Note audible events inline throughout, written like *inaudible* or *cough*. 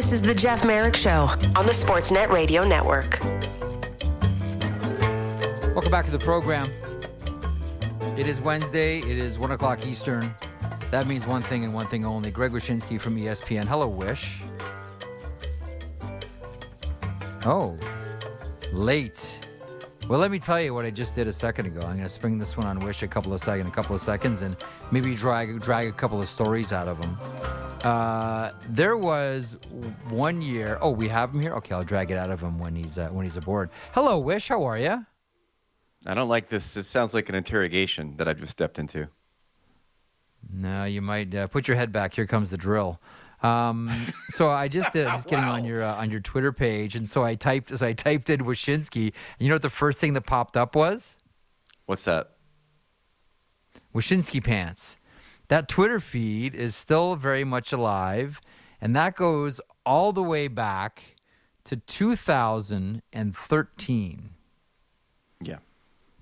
This is the Jeff Merrick Show on the Sportsnet Radio Network. Welcome back to the program. It is Wednesday. It is 1 o'clock Eastern. That means one thing and one thing only. Greg Wyshynski from ESPN. Hello, Wish. Oh, late. Well, let me tell you what I just did a second ago. I'm going to spring this one on Wish a couple of seconds, a couple of seconds, and maybe drag drag a couple of stories out of him. Uh, there was one year. Oh, we have him here. Okay, I'll drag it out of him when he's uh, when he's aboard. Hello, Wish. How are you? I don't like this. It sounds like an interrogation that I've just stepped into. No, you might uh, put your head back. Here comes the drill. Um, *laughs* so I just did. I was getting on your uh, on your Twitter page, and so I typed. So I typed in Wyshynski. And you know what the first thing that popped up was? What's that? Wyshynski pants. That Twitter feed is still very much alive, and that goes all the way back to 2013. Yeah.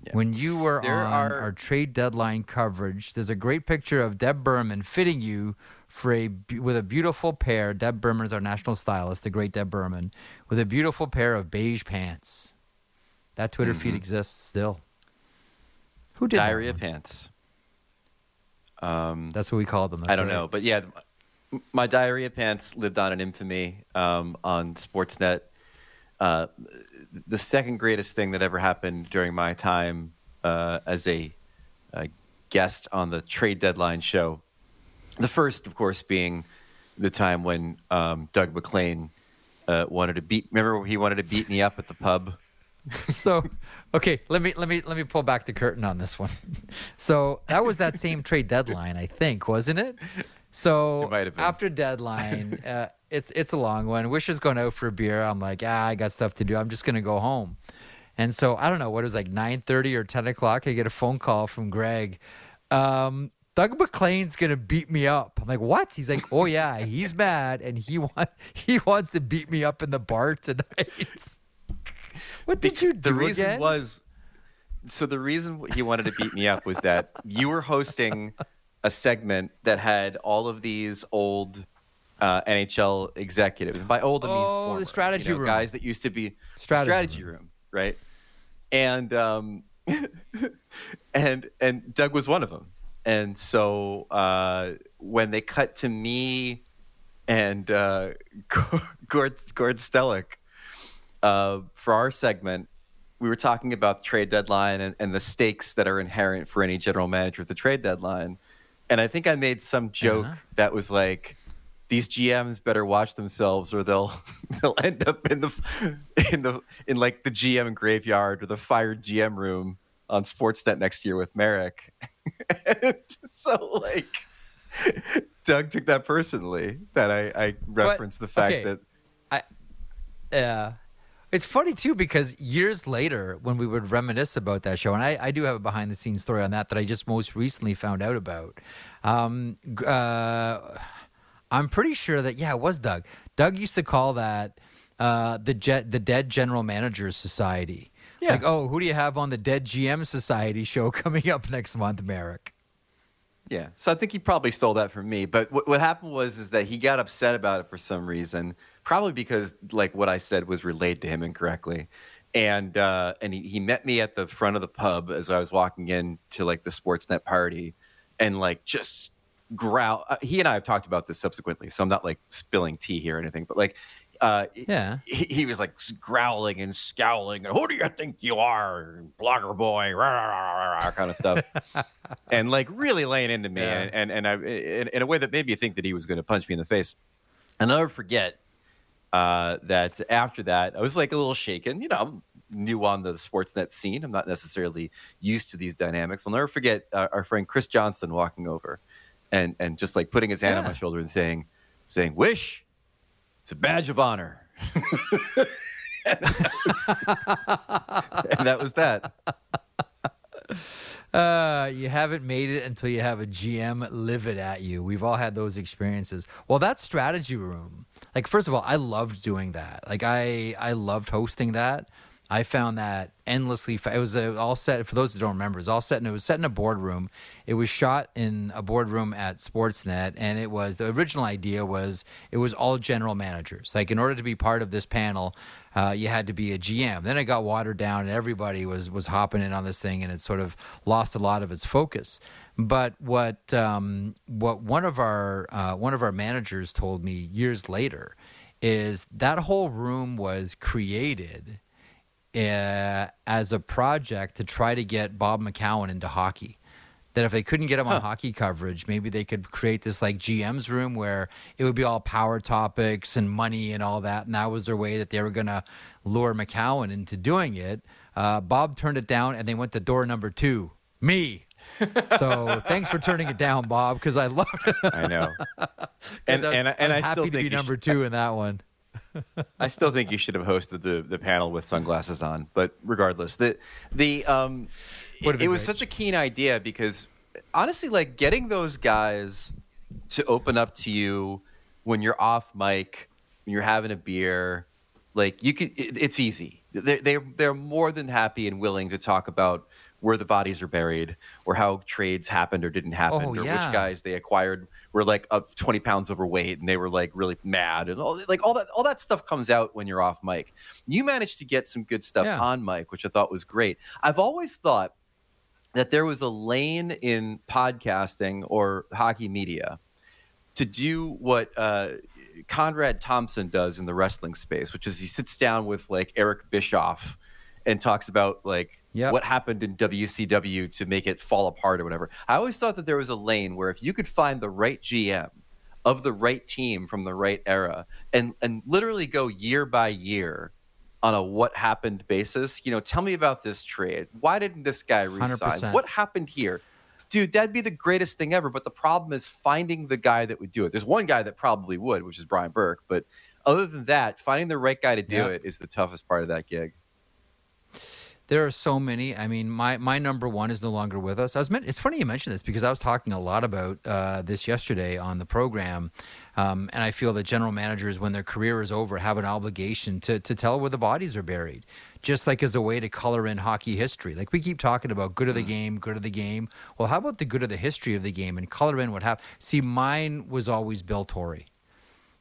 Yeah. When you were There on are- our trade deadline coverage, there's a great picture of Deb Berman fitting you for a with a beautiful pair. Deb Berman is our national stylist, the great Deb Berman, with a beautiful pair of beige pants. That Twitter feed exists still. Who did that Mm-hmm. Diarrhea one? pants. Um, That's what we called them. I don't right. know, but yeah, my diarrhea pants lived on in infamy um, on Sportsnet. Uh, the second greatest thing that ever happened during my time uh, as a, a guest on the trade deadline show. The first, of course, being the time when um, Doug MacLean uh, wanted to beat. Remember, he wanted to beat me up at the pub. *laughs* so okay let me let me let me pull back the curtain on this one *laughs* so that was that same trade deadline i think wasn't it so It might have been. after deadline *laughs* uh, it's it's a long one wish is going out for a beer i'm like ah i got stuff to do i'm just going to go home and so i don't know what it was like 9.30 or 10 o'clock i get a phone call from greg um, Doug MacLean's gonna beat me up. I'm like, what? He's like, oh yeah, he's mad and he want he wants to beat me up in the bar tonight. What did you do the reason again? was so the reason he wanted to beat me up was that you were hosting a segment that had all of these old uh, NHL executives. By old, I mean Oh, the former, strategy you know, room. guys that used to be Strategy room. right? And um, *laughs* and and Doug was one of them. And so uh, when they cut to me and uh, *laughs* Gord Gord Stellick uh, for our segment, we were talking about the trade deadline and, and the stakes that are inherent for any general manager at the trade deadline. And I think I made some joke Uh-huh. that was like, "These GMs better watch themselves, or they'll *laughs* they'll end up in the *laughs* in the in like the GM graveyard or the fired GM room on Sportsnet next year with Merrick." *laughs* So like, Doug took that personally that I, I referenced the fact okay. that I Yeah. It's funny too because years later, when we would reminisce about that show, and I, I do have a behind the scenes story on that that I just most recently found out about. Um, uh, I'm pretty sure that yeah, it was Doug. Doug used to call that uh, the jet the Dead General Managers Society. Yeah. Like, oh, who do you have on the Dead GM Society show *laughs* coming up next month, Merrick? Yeah, so I think he probably stole that from me. But what, what happened was is that he got upset about it for some reason, probably because like what I said was relayed to him incorrectly, and uh, and he, he met me at the front of the pub as I was walking in to like the Sportsnet party, and like just growl. Uh, he and I have talked about this subsequently, so I'm not like spilling tea here or anything, but like. Uh, Yeah. he, he was like growling and scowling and who do you think you are blogger boy rah, rah, rah, kind of stuff *laughs* and like really laying into me Yeah. and, and, and I, in, in a way that made me think that he was going to punch me in the face and i'll never forget uh, that after that i was like a little shaken you know i'm new on the sportsnet scene i'm not necessarily used to these dynamics i'll never forget uh, our friend chris johnston walking over and, and just like putting his hand on my shoulder and saying saying wish it's a badge of honor and that was that. *laughs* Uh, you haven't made it until you have a GM live it at you. We've all had those experiences. Well, that strategy room, like first of all, I loved doing that. Like I, I loved hosting that. I found that endlessly. Fa- it was all set for those that don't remember. It was all set, and it was set in a boardroom. It was shot in a boardroom at Sportsnet, and it was the original idea was it was all general managers. Like in order to be part of this panel, uh, you had to be a GM. Then it got watered down, and everybody was was hopping in on this thing, and it sort of lost a lot of its focus. But what um, what one of our uh, one of our managers told me years later is that whole room was created uh, as a project to try to get Bob McCown into hockey. That if they couldn't get him on hockey coverage, maybe they could create this like GM's room where it would be all power topics and money and all that. And that was their way that they were going to lure McCown into doing it. Uh, Bob turned it down and they went to door number two me. So thanks for turning it down, Bob, because I loved it. I know. *laughs* and I'm- and I- and I'm I happy still to think be number should- two in that one. *laughs* I still think you should have hosted the, the panel with sunglasses on, but regardless, the the um, it, it was such a keen idea because honestly, like getting those guys to open up to you when you're off mic, when you're having a beer, like you could, it, it's easy. They they they're more than happy and willing to talk about where the bodies are buried or how trades happened or didn't happen Oh, or yeah. which guys they acquired were like up 20 pounds overweight and they were like really mad and all like all that all that stuff comes out when you're off mic you managed to get some good stuff Yeah. on mic which i thought was great i've always thought that there was a lane in podcasting or hockey media to do what uh, Conrad Thompson does in the wrestling space, which is he sits down with like Eric Bischoff and talks about like Yep. what happened in WCW to make it fall apart or whatever. I always thought that there was a lane where if you could find the right GM of the right team from the right era and and literally go year by year on a what happened basis, you know, tell me about this trade. Why didn't this guy resign? 100%. What happened here? Dude, that'd be the greatest thing ever. But the problem is finding the guy that would do it. There's one guy that probably would, which is Brian Burke. But other than that, finding the right guy to do Yeah. it is the toughest part of that gig. There are so many. I mean, my, my number one is no longer with us. I was meant, it's funny you mentioned this because I was talking a lot about uh, this yesterday on the program, um, and I feel that general managers, when their career is over, have an obligation to to tell where the bodies are buried, just like as a way to color in hockey history. Like we keep talking about good of the game, good of the game. Well, how about the good of the history of the game and color in what happened? See, mine was always Bill Torrey.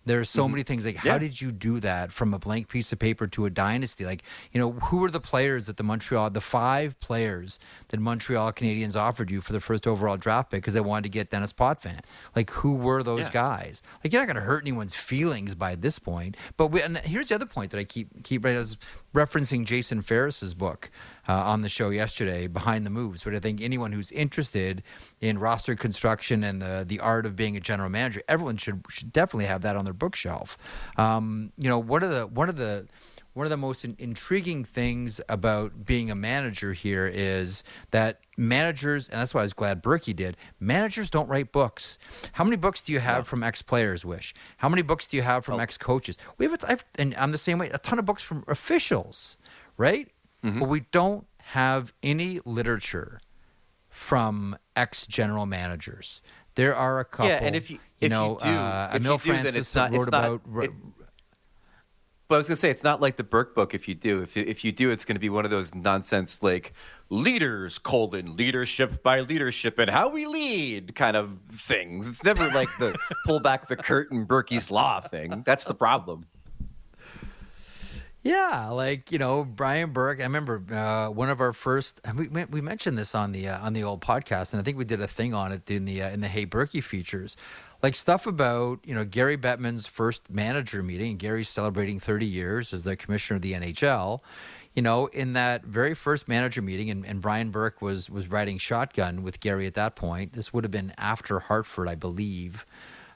There's so mm-hmm. many things like how Yeah. did you do that from a blank piece of paper to a dynasty? Like, you know, who were the players that the Montreal, the five players that Montreal Canadiens offered you for the first overall draft pick because they wanted to get Denis Potvin? Like, who were those Yeah. guys? Like, you're not going to hurt anyone's feelings by this point. But we, and here's the other point that I keep keep right as referencing Jason Farris's book uh, on the show yesterday, Behind the Moves. But I think anyone who's interested in roster construction and the the art of being a general manager, everyone should should definitely have that on their bookshelf. Um, you know, one of the one of the one of the most in- intriguing things about being a manager here is that managers, and that's why I was glad Berkey did. Managers don't write books. How many books do you have from ex players? Wish. How many books do you have from Oh. ex coaches? We have, a- I've, and I'm the same way. A ton of books from officials, right? Mm-hmm. But we don't have any literature from ex general managers. There are a couple. Yeah, and if you- if you know, do- uh, if you Emil do, then it's that not- it's wrote not- about. it- But I was gonna say it's not like the Burke book. If you do, if you, if you do, it's gonna be one of those nonsense like leaders colon leadership by leadership and how we lead kind of things. It's never like the *laughs* pull back the curtain Berkey's law thing. That's the problem. Yeah, like you know Brian Burke. I remember uh, one of our first. And we we mentioned this on the uh, on the old podcast, and I think we did a thing on it in the uh, in the Hey Berkey features, like stuff about you know Gary Bettman's first manager meeting. Gary's celebrating 30 years as the commissioner of the NHL. You know, in that very first manager meeting, and, and Brian Burke was was riding shotgun with Gary at that point. This would have been after Hartford, I believe.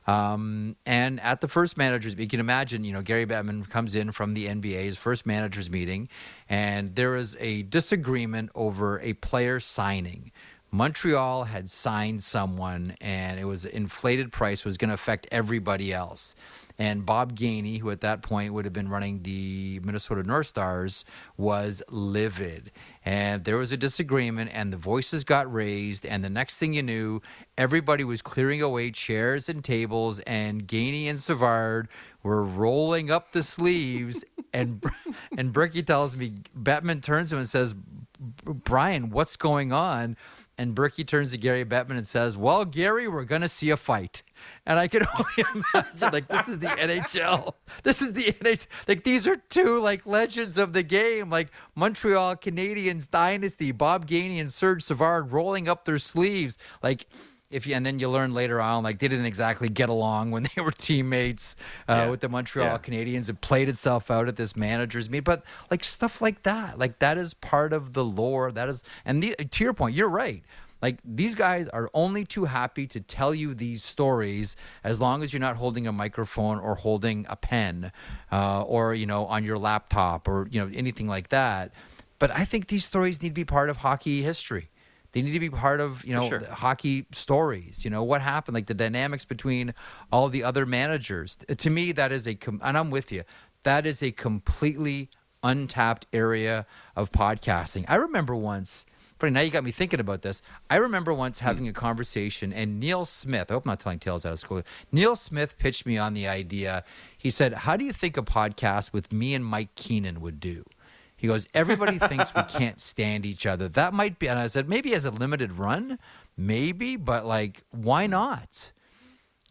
Um, and at the first managers, you can imagine, you know, Gary Bettman comes in from the NBA's first managers meeting, and there is a disagreement over a player signing. Montreal had signed someone, and it was an inflated price was going to affect everybody else. And Bob Gainey, who at that point would have been running the Minnesota North Stars, was livid. And there was a disagreement, and the voices got raised. And the next thing you knew, everybody was clearing away chairs and tables, and Gainey and Savard were rolling up the sleeves, *laughs* and and Berkey tells me Bettman turns to him and says, "Brian, what's going on?" And Berkey turns to Gary Bettman and says, "Well, Gary, we're gonna see a fight." And I can *laughs* only imagine, like, this is the NHL. This is the NHL. Like, these are two like legends of the game, like Montreal Canadiens dynasty, Bob Gainey and Serge Savard rolling up their sleeves, like if you and then you learn later on like they didn't exactly get along when they *laughs* were teammates uh, Yeah. with the Montreal Yeah. Canadiens. It played itself out at this managers meet, but like stuff like that, like that is part of the lore. That is, and the, to your point, you're right. Like these guys are only too happy to tell you these stories as long as you're not holding a microphone or holding a pen, uh, or you know on your laptop or you know anything like that. But I think these stories need to be part of hockey history. They need to be part of you know sure. hockey stories. You know what happened, like the dynamics between all the other managers. To me, that is a com- and I'm with you. That is a completely untapped area of podcasting. I remember once. But now you got me thinking about this. I remember once hmm. having a conversation, and Neil Smith. I hope I'm not telling tales out of school. Neil Smith pitched me on the idea. He said, "How do you think a podcast with me and Mike Keenan would do?" He goes, everybody *laughs* thinks we can't stand each other. That might be, and I said, maybe as a limited run, maybe, but like, why not?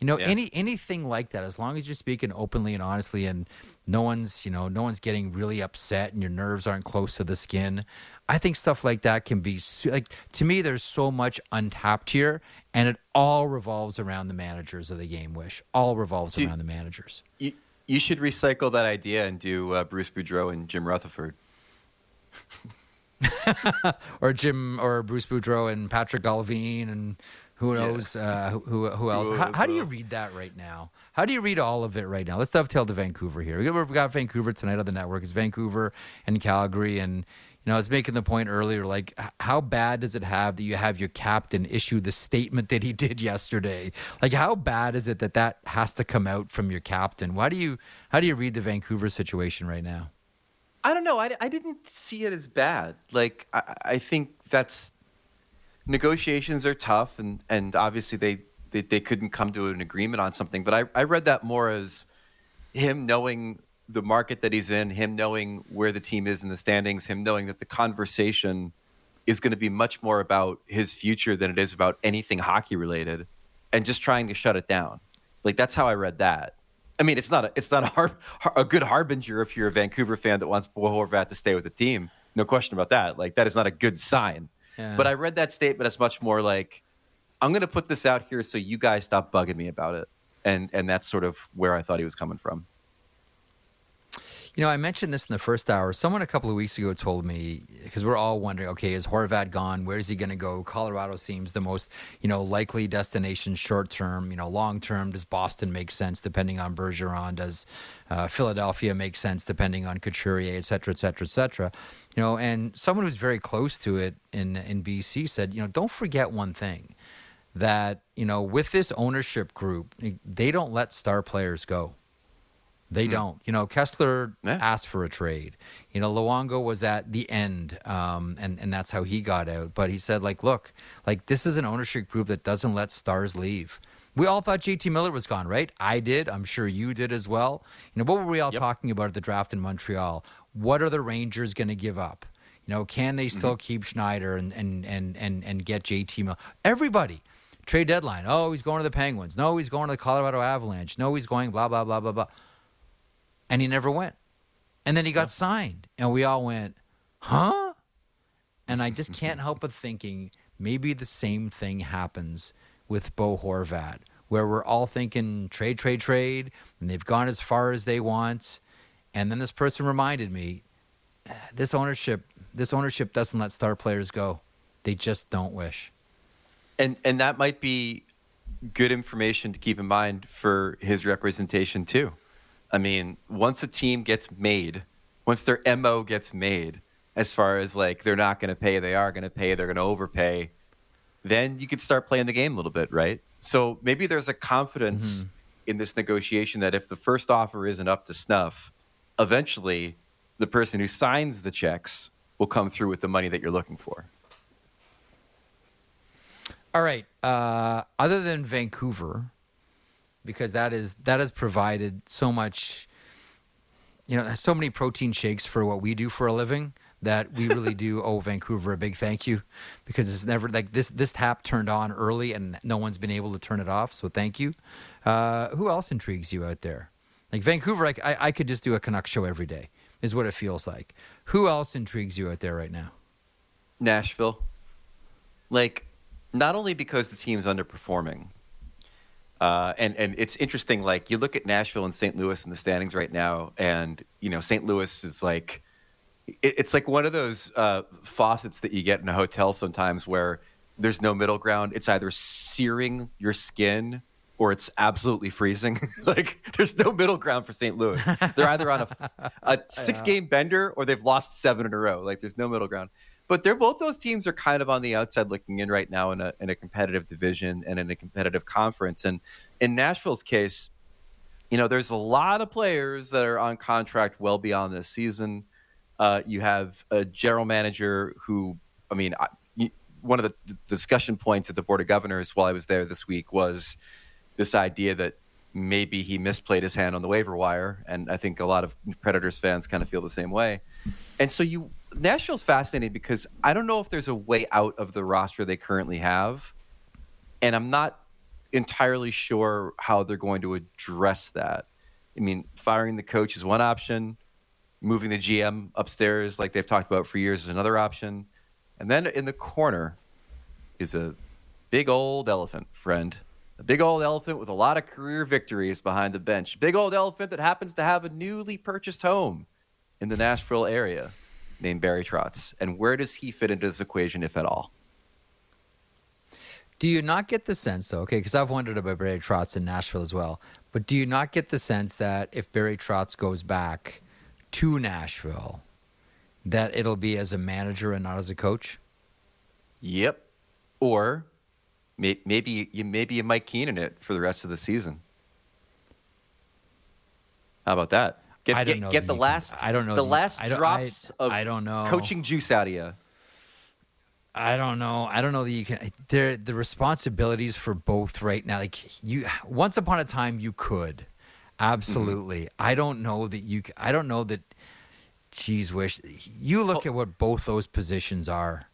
You know, Yeah. any anything like that, as long as you're speaking openly and honestly, and no one's, you know, no one's getting really upset, and your nerves aren't close to the skin. I think stuff like that can be like to me. There's so much untapped here, and it all revolves around the managers of the game. Wish all revolves Do- around the managers. You, you should recycle that idea and do uh, Bruce Boudreau and Jim Rutherford. *laughs* or Jim or Bruce Boudreau and Patrik Allvin and who Yeah. knows uh, who who who else? How, how do you read that right now? How do you read all of it right now? Let's dovetail to Vancouver here. We've got Vancouver tonight on the network. It's Vancouver and Calgary, and you know I was making the point earlier. Like, how bad does it have that you have your captain issue the statement that he *laughs* did yesterday? Like, how bad is it that that has to come out from your captain? Why do you how do you read the Vancouver situation right now? I don't know. I, I didn't see it as bad. Like I, I think that's negotiations are tough, and and obviously they, they they couldn't come to an agreement on something. But I I read that more as him knowing the market that he's in, him knowing where the team is in the standings, him knowing that the conversation is going to be much more about his future than it is about anything hockey related, and just trying to shut it down. Like that's how I read that. I mean, it's not a, it's not a, har- har- a good harbinger if you're a Vancouver fan that wants Bo Horvat to stay with the team. No question about that. Like that is not a good sign. Yeah. But I read that statement as much more like, I'm going to put this out here so you guys stop bugging me about it, and and that's sort of where I thought he was coming from. You know, I mentioned this in the first hour. Someone a couple of weeks ago told me because we're all wondering, okay, is Horvat gone? Where is he going to go? Colorado seems the most, you know, likely destination short term. You know, long term, does Boston make sense depending on Bergeron? Does uh, Philadelphia make sense depending on Couturier, et cetera, et cetera, et cetera? You know, and someone who's very close to it in in BC said, you know, don't forget one thing that you know with this ownership group, they don't let star players go. They don't. You know, Kesler Yeah. asked for a trade. You know, Luongo was at the end, um, and and that's how he got out. But he said, like, look, like this is an ownership group that doesn't let stars leave. We all thought JT Miller was gone, right? I did. I'm sure you did as well. You know, what were we all Yep. talking about at the draft in Montreal? What are the Rangers going to give up? You know, can they still keep Schneider and and and and and get JT Miller? Everybody. Trade deadline. Oh, he's going to the Penguins. No, he's going to the Colorado Avalanche. No, he's going blah blah blah blah blah and he never went. And then he got signed, and we all went, huh? And I just can't help but thinking maybe the same thing happens with Bo Horvat, where we're all thinking trade, trade, trade, and they've gone as far as they want. And then this person reminded me, "Eh, this ownership, this ownership doesn't let star players go. They just don't wish. and and that might be good information to keep in mind for his representation too. I mean, once a team gets made, once their mo gets made, as far as like they're not going to pay, they are going to pay, they're going to overpay, then you could start playing the game a little bit, right? So maybe there's a confidence in this negotiation that if the first offer isn't up to snuff, eventually the person who signs the checks will come through with the money that you're looking for. All right. Uh, other than Vancouver, because that is that has provided so much. You know, so many protein shakes for what we do for a living that we really do *laughs* owe Vancouver a big thank you because it's never like this this tap turned on early and no one's been able to turn it off. So thank you. Uh, who else intrigues you out there? Like Vancouver, like I, I could just do a Canucks show every day. Is what it feels like. Who else intrigues you out there right now? Nashville. Like, not only because the team's underperforming, uh, and and it's interesting. Like you look at Nashville and St. Louis in the standings right now, and you know St. Louis is like it, it's like one of those uh, faucets that you get in a hotel sometimes where there's no middle ground. It's either searing your skin or it's absolutely freezing. *laughs* like there's no middle ground for St. Louis. They're either on a, a *laughs* six game bender or they've lost seven in a row. Like there's no middle ground. But they're both those teams are kind of on the outside looking in right now in a in a competitive division and in a competitive conference. And in Nashville's case, you know, there's a lot of players that are on contract well beyond this season. Uh, you have a general manager who, I mean, I, one of the discussion points at the Board of Governors while I was there this week was this idea that maybe he misplayed his hand on the waiver wire, and I think a lot of Predators fans kind of feel the same way. And so you Nashville's fascinating because I don't know if there's a way out of the roster they currently have, and I'm not entirely sure how they're going to address that. I mean, firing the coach is one option moving the GM upstairs, like they've talked about for years, is another option. And then in the corner is a big old elephant, friend. A big old elephant with a lot of career victories behind the bench. Big old elephant that happens to have a newly purchased home in the Nashville area named Barry Trotz. And where does he fit into this equation, if at all? Do you not get the sense, though, okay, because I've wondered about Barry Trotz in Nashville as well, but do you not get the sense that if Barry Trotz goes back, to Nashville that it'll be as a manager and not as a coach? Yep. Or maybe you maybe you Mike Keenan it for the rest of the season. How about that? Get, I don't get, know get the last. I don't know the, the last drops I, of I don't know coaching juice out of you. I don't know. I don't know that you can. There, the responsibilities for both right now. Like you, once upon a time, you could. Absolutely. Mm-hmm. I don't know that you. I don't know that. Geez, wish you look at what both those positions are.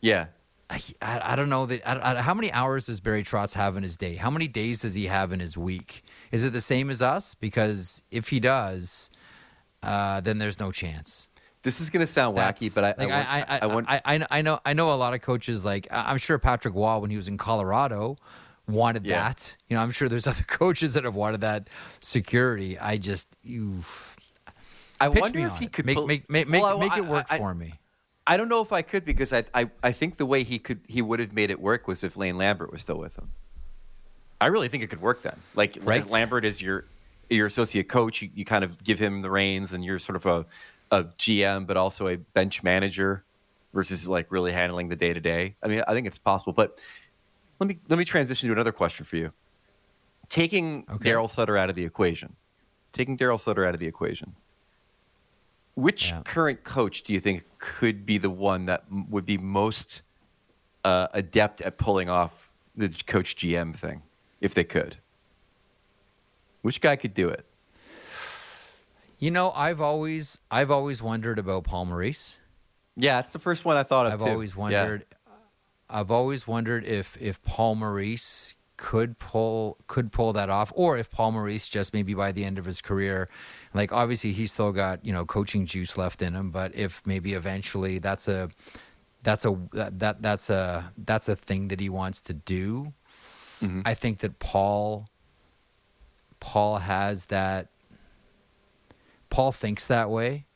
Yeah. I, I, don't know that. I, I, how many hours does Barry Trotz have in his day? How many days does he have in his week? Is it the same as us? Because if he does, uh, then there's no chance. This is going to sound That's, wacky, but I, like, I, I, I, want, I, I, know, I know a lot of coaches. Like I'm sure Patrick Roy, when he was in Colorado, wanted yeah. that. You know, I'm sure there's *laughs* other coaches that have wanted that security. I just you. I wonder if he could make pull, make make make, well, make it work for me. I don't know if I could because I, I I think the way he could he would have made it work was if Lane Lambert was still with him. I really think it could work then. Like right. Lambert is your your associate coach. You, you kind of give him the reins, and you're sort of a a GM, but also a bench manager versus like really handling the day to day. I mean, I think it's possible, but let me let me transition to another question for you. Taking okay. Daryl Sutter out of the equation, taking Daryl Sutter out of the equation, which yeah. current coach do you think could be the one that would be most uh, adept at pulling off the coach GM thing, if they could? Which guy could do it? You know, I've always I've always wondered about Paul Maurice. Yeah, it's the first one I thought of. I've too. always wondered. Yeah. I've always wondered if if Paul Maurice could pull could pull that off, or if Paul Maurice just maybe by the end of his career, like obviously he's still got you know coaching juice left in him, but if maybe eventually that's a that's a that that's a that's a thing that he wants to do. Mm-hmm. I think that Paul Paul has that Paul thinks that way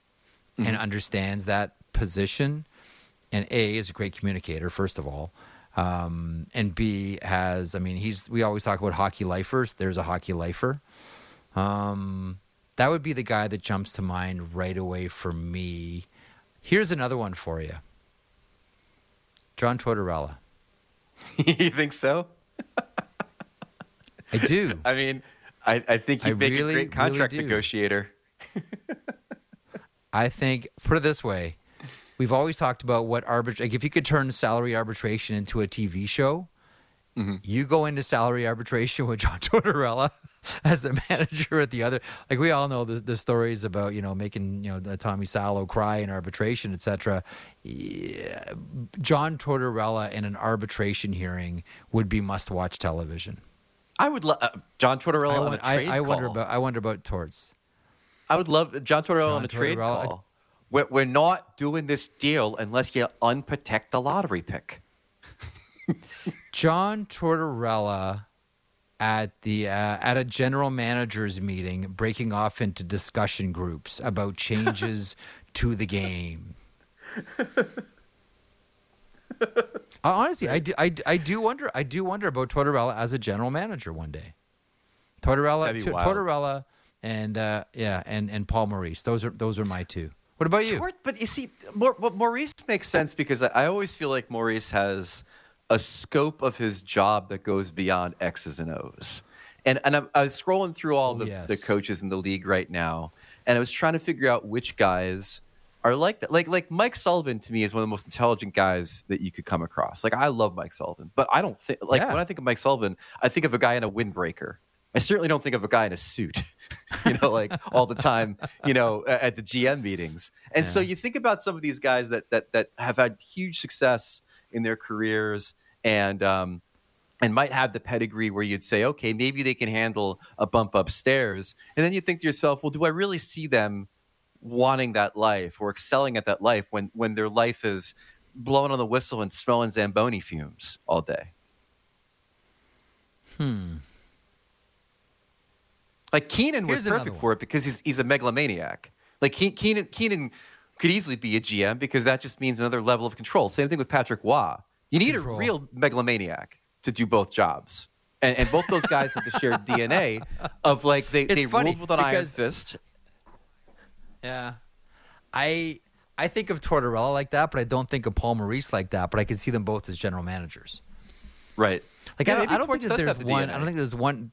mm-hmm. and understands that position and A is a great communicator, first of all. Um, and B has, I mean, he's. We always talk about hockey lifers. There's a hockey lifer. Um, that would be the guy that jumps to mind right away for me. Here's another one for you, John Tortorella. *laughs* you think so? I do. *laughs* I mean, I, I think he'd I make really, a great contract really negotiator. I think, put it this way, we've always talked about what arbit like if you could turn salary arbitration into a TV show, You go into salary arbitration with John *laughs* Tortorella as the manager at the other. Like we all know the, the stories about you know making you know the Tommy Salo cry in arbitration, etc. Yeah, John Tortorella in an arbitration hearing would be must-watch television. I would love uh, John Tortorella I, on a trade I, I wonder about I wonder about Torts. I would love John Tortorella John on a trade Tortorella, I- call. We're, we're not doing this deal unless you unprotect the lottery pick. John Tortorella at the uh, at a general managers meeting breaking off into discussion groups about changes *laughs* to the game. Uh, honestly, I do, I, I do wonder I do wonder about Tortorella as a general manager one day. Tortorella, T- Tortorella, and uh, yeah, and and Paul Maurice. Those are those are my two. What about you? Tor- but you see, Maurice makes sense because I, I always feel like Maurice has a scope of his job that goes beyond X's and O's. And and I'm, I was scrolling through all Oh, the, the coaches in the league right now, and I was trying to figure out which guys are like that. Like like Mike Sullivan to me is one of the most intelligent guys that you could come across. Like I love Mike Sullivan, but I don't think like Yeah. when I think of Mike Sullivan, I think of a guy in a windbreaker. I certainly don't think of a guy in a suit, *laughs* you know, like all the time, you know, at the GM meetings. And so you think about some of these guys that that that have had huge success in their careers and um and might have the pedigree where you'd say, okay, maybe they can handle a bump upstairs. And then you think to yourself, well, do I really see them wanting that life or excelling at that life when when their life is blowing on the whistle and smelling Zamboni fumes all day? Hmm. Like Keenan was perfect for it because he's he's a megalomaniac. Like Ke- Keenan Keenan could easily be a GM because that just means another level of control. Same thing with Patrick Roy. You need Control. a real megalomaniac to do both jobs. And, and both those guys have the shared *laughs* DNA of like they, It's they ruled with an iron fist. Yeah. I I think of Tortorella like that, but I don't think of Paul Maurice like that. But I can see them both as general managers. Right. Like Yeah, I don't, I don't think that there's one. DNA. I don't think there's one.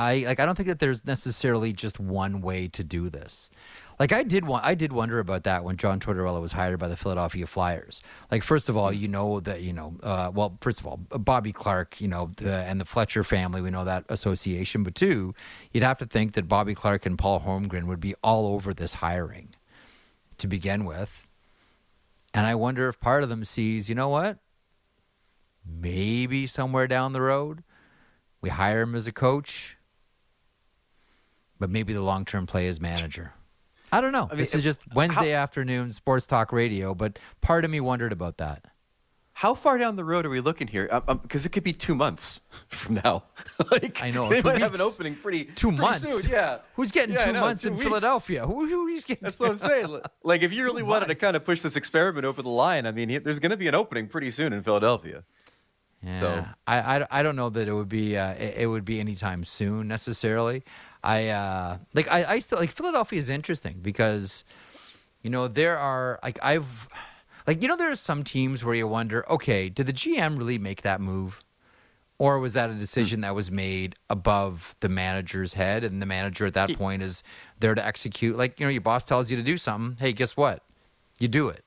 I like. I don't think that there's necessarily just one way to do this. Like I did want. I did wonder about that when John Tortorella was hired by the Philadelphia Flyers. Like first of all, you know that you know. Uh, well, first of all, Bobby Clarke, you know, the, and the Fletcher family. We know that association. But two, you'd have to think that Bobby Clarke and Paul Holmgren would be all over this hiring to begin with. And I wonder if part of them sees, you know what? Maybe somewhere down the road, we hire him as a coach, but maybe the long term play is manager. I don't know. I mean, this if- is just Wednesday afternoon sports talk radio, but part of me wondered about that. How far down the road are we looking here? Because um, 'cause it could be two months *laughs* from now. *laughs* like, I know, They two might have an opening pretty Two pretty months. soon, Yeah. Who's getting Yeah, two know, months two in weeks. Philadelphia? Who, who's getting? That's what I'm saying. *laughs* Like, if you really wanted to kind of push this experiment over the line, I mean, there's going to be an opening pretty soon in Philadelphia. Yeah, So- I, I, I don't know that it would be uh, it, it would be anytime soon necessarily. I uh, like I, I still like Philadelphia is interesting because you know there are like I've like you know there are some teams where you wonder okay did the GM really make that move? Or was that a decision that was made above the manager's head and the manager at that point is there to execute? Like you know your boss tells you to do something. Hey guess what? You do it.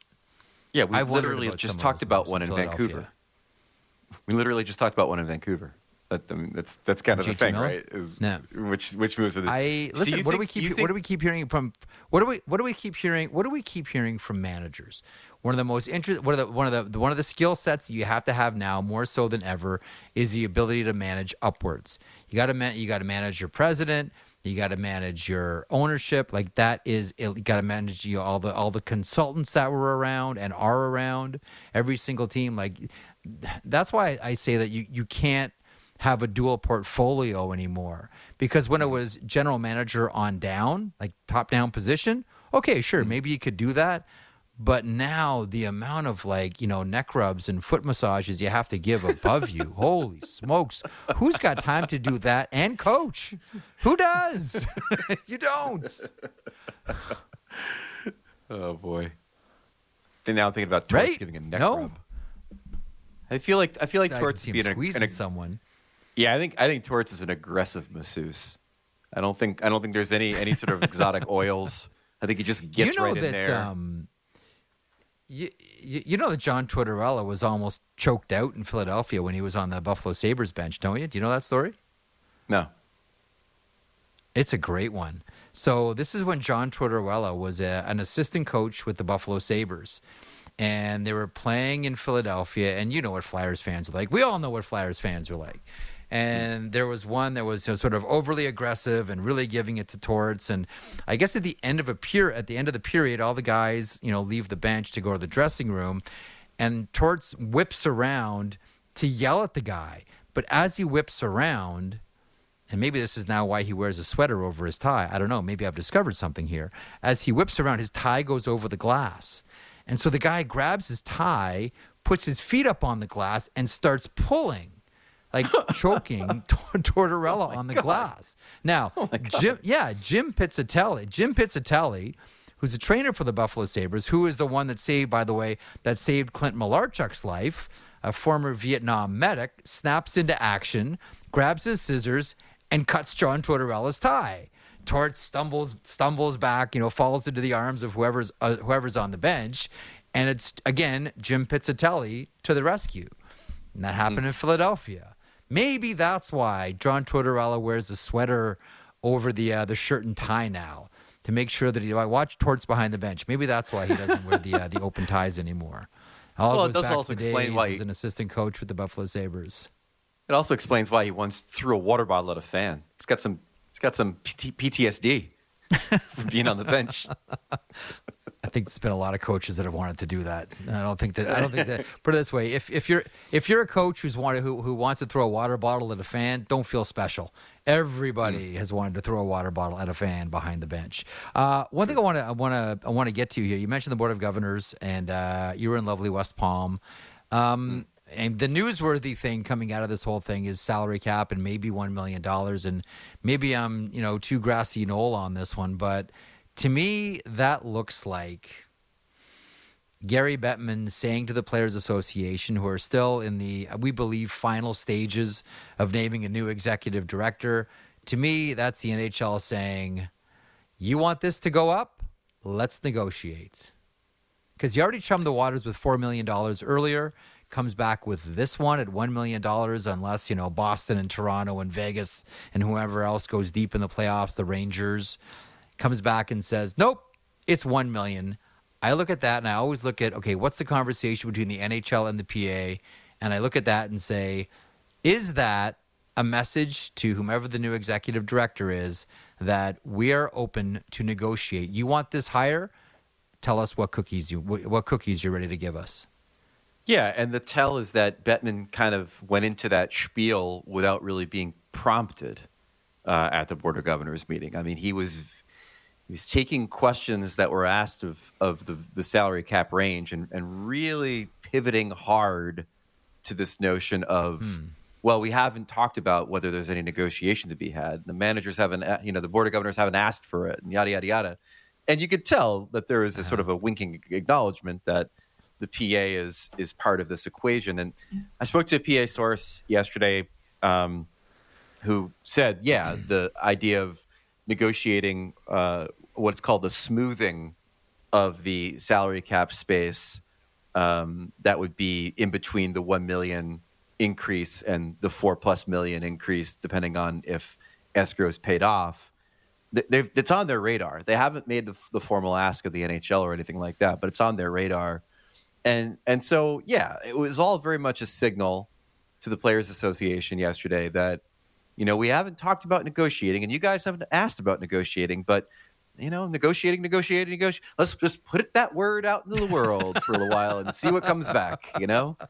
Yeah, we literally just talked about one in Vancouver. We literally just talked about one in Vancouver. That, I mean, that's that's kind of the thing, Miller? right? Is No. which which moves are the I listen. you what do we keep? you What do we keep hearing from? What do we? What do we keep hearing? What do we keep hearing from managers? One of the most interest. One of the one of the one of the skill sets you have to have now more so than ever is the ability to manage upwards. You got to man, You got to manage your president. You got to manage your ownership. Like that is. You got to manage you know, all the all the consultants that were around and are around every single team. Like that's why I say that you you can't have a dual portfolio anymore. Because when it was general manager on down like top down position okay sure hmm. maybe you could do that. But now the amount of like you know neck rubs and foot massages you have to give above you *laughs* holy smokes. Who's got time to do that and coach? Who does? *laughs* You don't. *laughs* Oh boy. Then now I'm thinking about Torts Right? giving a neck No. rub. I feel like I feel like can Torts see would be an, squeezing an, someone yeah. I think I think Torts is an aggressive masseuse. I don't think I don't think there's any any sort of exotic *laughs* oils. I think he just gets you know right that in there. um You, you, know that John Tortorella was almost choked out in Philadelphia when he was on the Buffalo Sabres bench, don't you? Do you know that story? No. It's a great one. So this is when John Tortorella was a, an assistant coach with the Buffalo Sabres. And they were playing in Philadelphia, and you know what Flyers fans are like. We all know what Flyers fans are like. And there was one that was you know, sort of overly aggressive and really giving it to Torts. And I guess at the end of a period, at the end of the period, all the guys you know leave the bench to go to the dressing room, and Torts whips around to yell at the guy. But as he whips around, and maybe this is now why he wears a sweater over his tie. I don't know. Maybe I've discovered something here. As he whips around, his tie goes over the glass. And so the guy grabs his tie, puts his feet up on the glass, and starts pulling, like *laughs* choking Tortorella oh on the God. glass. Now, Oh Jim, yeah, Jim Pizzutelli, Jim Pizzutelli, who's a trainer for the Buffalo Sabres, who is the one that saved, by the way, that saved Clint Malarchuk's life, a former Vietnam medic, snaps into action, grabs his scissors, and cuts John Tortorella's tie. Tort stumbles stumbles back, you know, falls into the arms of whoever's uh, whoever's on the bench, and it's again Jim Pizzutelli to the rescue. And that happened in Philadelphia. Maybe that's why John Tortorella wears a sweater over the uh, the shirt and tie now to make sure that he. I watch Torts behind the bench. Maybe that's why he doesn't wear the uh, the open ties anymore. All Well, it does also explain why he's an assistant coach with the Buffalo Sabres. It also explains why he once threw a water bottle at a fan. It's got some. He's got some PT- PTSD *laughs* from being on the bench. *laughs* I think there's been a lot of coaches that have wanted to do that. I don't think that. I don't think that. *laughs* Put it this way: if if you're if you're a coach who's wanted who who wants to throw a water bottle at a fan, don't feel special. Everybody has wanted to throw a water bottle at a fan behind the bench. Uh, one thing I want to I want to I want to get to here. You mentioned the board of governors, and uh, you were in lovely West Palm. Um, and the newsworthy thing coming out of this whole thing is salary cap and maybe one million dollars. And maybe I'm you know too grassy knoll on this one, but to me that looks like Gary Bettman saying to the Players Association, who are still in the, we believe, final stages of naming a new executive director. To me, that's the NHL saying, you want this to go up? Let's negotiate. Because you already chummed the waters with $4 million earlier, comes back with this one at $1 million, unless, you know, Boston and Toronto and Vegas and whoever else goes deep in the playoffs, the Rangers, comes back and says, nope, it's $1 million. I look at that and I always look at, okay, what's the conversation between the NHL and the PA? And I look at that and say, is that a message to whomever the new executive director is that we are open to negotiate? You want this higher? Tell us what cookies you what cookies you're ready to give us. Yeah, and the tell is that Bettman kind of went into that spiel without really being prompted uh, at the Board of Governors meeting. I mean, he was he was taking questions that were asked of of the, the salary cap range and, and really pivoting hard to this notion of hmm. well, we haven't talked about whether there's any negotiation to be had. The managers haven't, you know, the Board of Governors haven't asked for it, and yada yada yada. And you could tell that there is a sort uh-huh. of a winking acknowledgement that the PA is is part of this equation. And I spoke to a PA source yesterday um, who said, yeah, hmm. the idea of negotiating uh, what's called the smoothing of the salary cap space um, that would be in between the 1 million increase and the 4 plus million increase depending on if escrow is paid off. Th- they've, it's on their radar. They haven't made the, the formal ask of the nhl or anything like that but it's on their radar. And and so yeah it was all very much a signal to the players association yesterday that you know we haven't talked about negotiating and you guys haven't asked about negotiating but you know negotiating negotiating negotiating let's just put it, that word out into the world for a little while and see what comes back you know *laughs*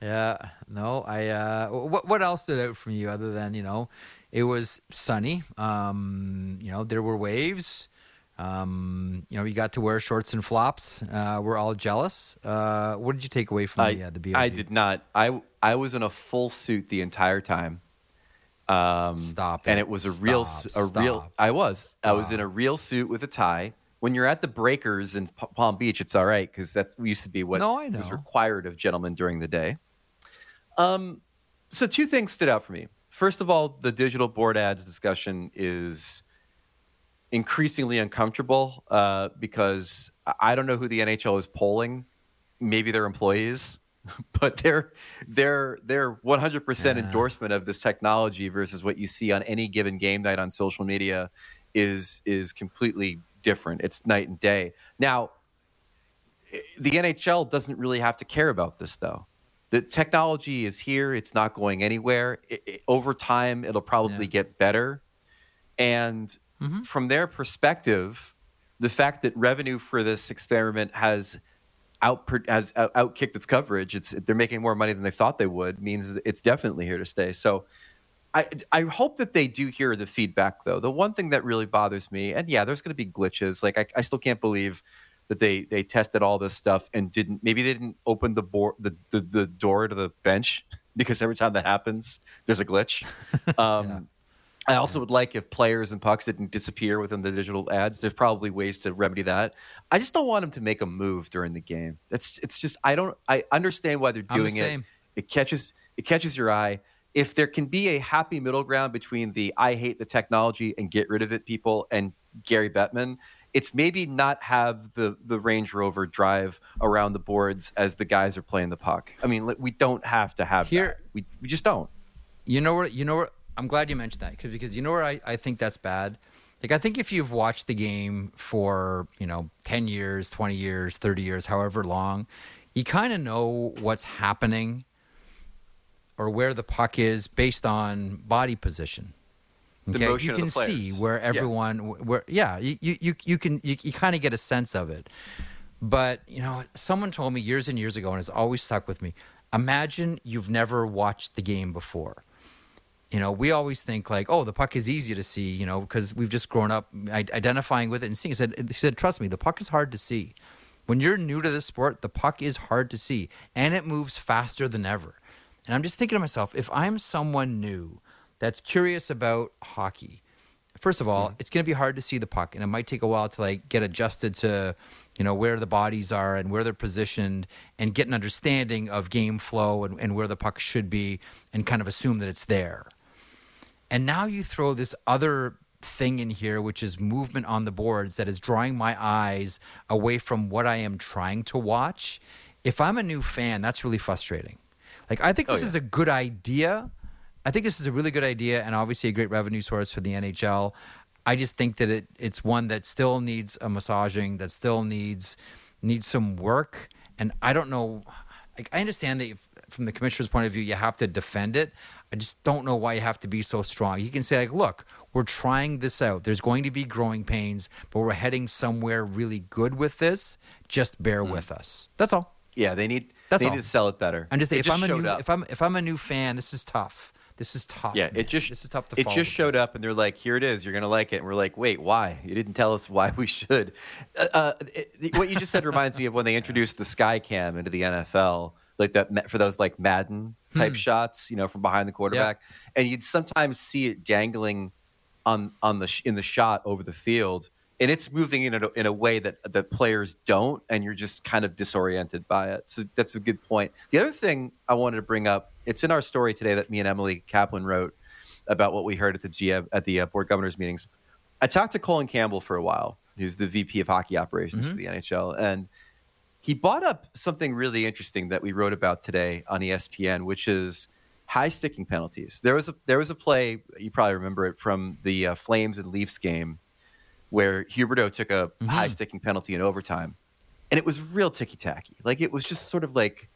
Yeah, no, I. Uh, what what else stood out from you other than you know, it was sunny. Um, you know, there were waves. Um, you know, you got to wear shorts and flops. Uh, we're all jealous. Uh, what did you take away from I, the uh, the BOD? I did not I I was in a full suit the entire time um Stop and it. it was a real Stop. real I was. I was in a real suit with a tie. When you're at the breakers in P- Palm Beach it's all right cuz that used to be what No, was required of gentlemen during the day. Um so two things stood out for me. First of all the digital board ads discussion is increasingly uncomfortable uh, because I don't know who the NHL is polling. Maybe their employees, *laughs* but their their their 100% Yeah. endorsement of this technology versus what you see on any given game night on social media is is completely different. It's night and day. Now, the NHL doesn't really have to care about this though. The technology is here; it's not going anywhere. I I- over time, it'll probably Yeah. get better. And Mhm. from their perspective, the fact that revenue for this experiment has out has out- outkicked its coverage, it's they're making more money than they thought they would, means it's definitely here to stay. So. I, I hope that they do hear the feedback though. The one thing that really bothers me, and yeah, there's going to be glitches. Like I, I still can't believe that they they tested all this stuff and didn't maybe they didn't open the board the, the, the door to the bench *laughs* because every time that happens there's a glitch. *laughs* Um, I also would like if players and pucks didn't disappear within the digital ads. There's probably ways to remedy that. I just don't want them to make a move during the game. That's it's just I don't I understand why they're I'm the doing it. It catches it catches your eye. If there can be a happy middle ground between the I hate the technology and get rid of it people and Gary Bettman, it's maybe not have the the Range Rover drive around the boards as the guys are playing the puck. I mean, we don't have to have Here- that. We we just don't. You know where you know where I'm glad you mentioned that because because you know where I, I think that's bad. Like I think if you've watched the game for, you know, 10 years, 20 years, 30 years, however long, you kind of know what's happening or where the puck is based on body position. The motion you can see where Yeah. everyone where yeah, you you you, you can you, you kind of get a sense of it. But, you know, someone told me years and years ago and it's always stuck with me. Imagine you've never watched the game before you know, we always think like, oh, the puck is easy to see, you know, because we've just grown up identifying with it and seeing. He said, he said, trust me, the puck is hard to see. When you're new to the sport, the puck is hard to see, and it moves faster than ever. And I'm just thinking to myself, if I'm someone new that's curious about hockey, first of all, mm-hmm. it's going to be hard to see the puck, and it might take a while to like get adjusted to, you know, where the bodies are and where they're positioned, and get an understanding of game flow and, and where the puck should be, and kind of assume that it's there. And now you throw this other thing in here, which is movement on the boards that is drawing my eyes away from what I am trying to watch. If I'm a new fan, that's really frustrating. Like, I think Oh, this yeah. is a good idea. I think this is a really good idea and obviously a great revenue source for the NHL. I just think that it, it's one that still needs a massaging, that still needs needs some work. And I don't know. Like, I understand that if, from the commissioner's point of view, you have to defend it. I just don't know why you have to be so strong. You can say like, look, we're trying this out. There's going to be growing pains, but we're heading somewhere really good with this. Just bear with us. That's all. Yeah, they need That's they all. need to sell it better. I'm just It if I'm a new up. if I'm if I'm a new fan, this is tough. This is tough. Yeah, man. it just this is tough to it just showed up, and they're like, "Here it is. You're gonna like it." And we're like, "Wait, why? You didn't tell us why we should." Uh, uh, it- what you just said reminds me of when they introduced the sky cam into the NFL, like that for those like Madden type shots, you know, from behind the quarterback, and you'd sometimes see it dangling on on the in the shot over the field. And it's moving in a, in a way that that players don't, and you're just kind of disoriented by it. So that's a good point. The other thing I wanted to bring up, it's in our story today that me and Emily Kaplan wrote about what we heard at the GM at the uh, board governors meetings. I talked to Colin Campbell for a while, who's the VP of hockey operations for the NHL, and he brought up something really interesting that we wrote about today on ESPN, which is high sticking penalties. There was a there was a play you probably remember it from the uh, Flames and Leafs game where Huberdeau took a high sticking penalty in overtime, and it was real ticky tacky. Like it was just sort of like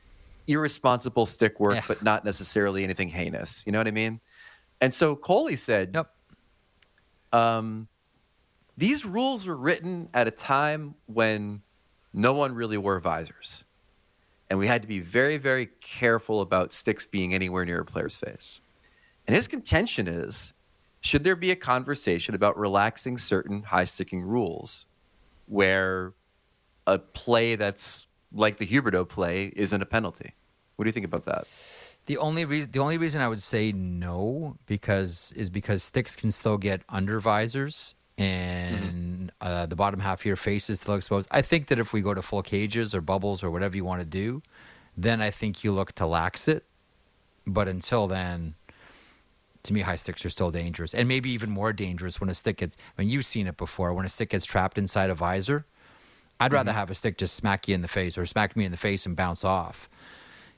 irresponsible stick work, Yeah. but not necessarily anything heinous. You know what I mean? And so Coley said, Yep. um, these rules were written at a time when no one really wore visors. And we had to be very, very careful about sticks being anywhere near a player's face. And his contention is should there be a conversation about relaxing certain high sticking rules where a play that's like the Huberdeau play isn't a penalty? What do you think about that? The only reason the only reason I would say no because is because sticks can still get under visors and uh, the bottom half of your face is still exposed. I think that if we go to full cages or bubbles or whatever you want to do, then I think you look to lax it. But until then, to me, high sticks are still dangerous, and maybe even more dangerous when a stick gets. I mean, you've seen it before when a stick gets trapped inside a visor. I'd rather Mm-hmm. have a stick just smack you in the face or smack me in the face and bounce off.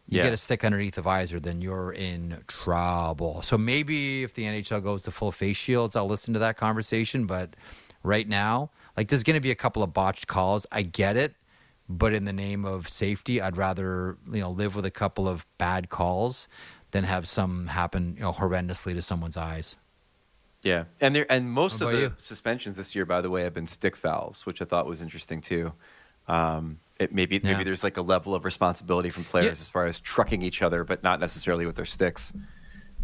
You Yeah. get a stick underneath the visor, then you're in trouble. So maybe if the NHL goes to full face shields, I'll listen to that conversation. But right now, like there's going to be a couple of botched calls. I get it, but in the name of safety, I'd rather you know live with a couple of bad calls than have some happen you know horrendously to someone's eyes. Yeah, and there and most of the you? suspensions this year, by the way, have been stick fouls, which I thought was interesting too. Um, it maybe Yeah. maybe there's like a level of responsibility from players Yeah. as far as trucking each other, but not necessarily with their sticks.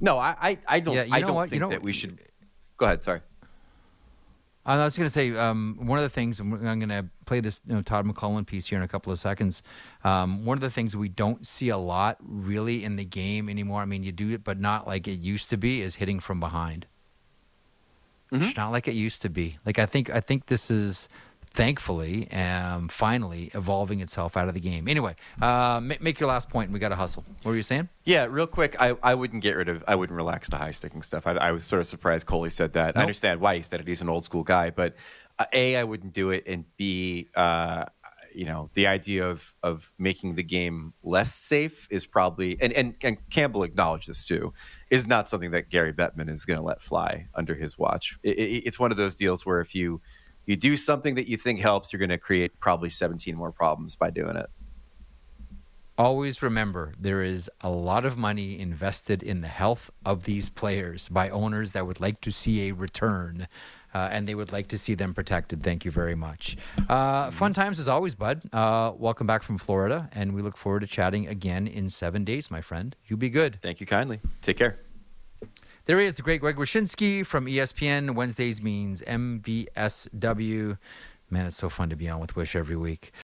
No, I I, I don't Yeah, I don't what? You think know- that we should. Go ahead. Sorry. I was going to say um, one of the things and I'm going to play this you know, Todd McLellan piece here in a couple of seconds. Um, one of the things we don't see a lot really in the game anymore. I mean, you do it, but not like it used to be. Is hitting from behind. It's not like it used to be. Like I think I think this is thankfully um, finally evolving itself out of the game. Anyway, uh, ma- make your last point. and We got to hustle. What were you saying? Yeah, real quick, I, I wouldn't get rid of, I wouldn't relax the high sticking stuff. I, I was sort of surprised Coley said that. I understand why he said it. He's an old school guy, but uh, A, I wouldn't do it, and B, uh, you know, the idea of of making the game less safe is probably, and, and, and Campbell acknowledged this too, is not something that Gary Bettman is going to let fly under his watch. It, it, it's one of those deals where if you, you do something that you think helps, you're going to create probably 17 more problems by doing it. always remember there is a lot of money invested in the health of these players by owners that would like to see a return uh, and they would like to see them protected. Thank you very much. Uh, fun times as always, bud. Uh, welcome back from Florida, and we look forward to chatting again in seven days, my friend. You be good. Thank you kindly. Take care. There he is, the great Greg Wyshynski from ESPN. Wednesdays means MVSW. Man, it's so fun to be on with Wish every week.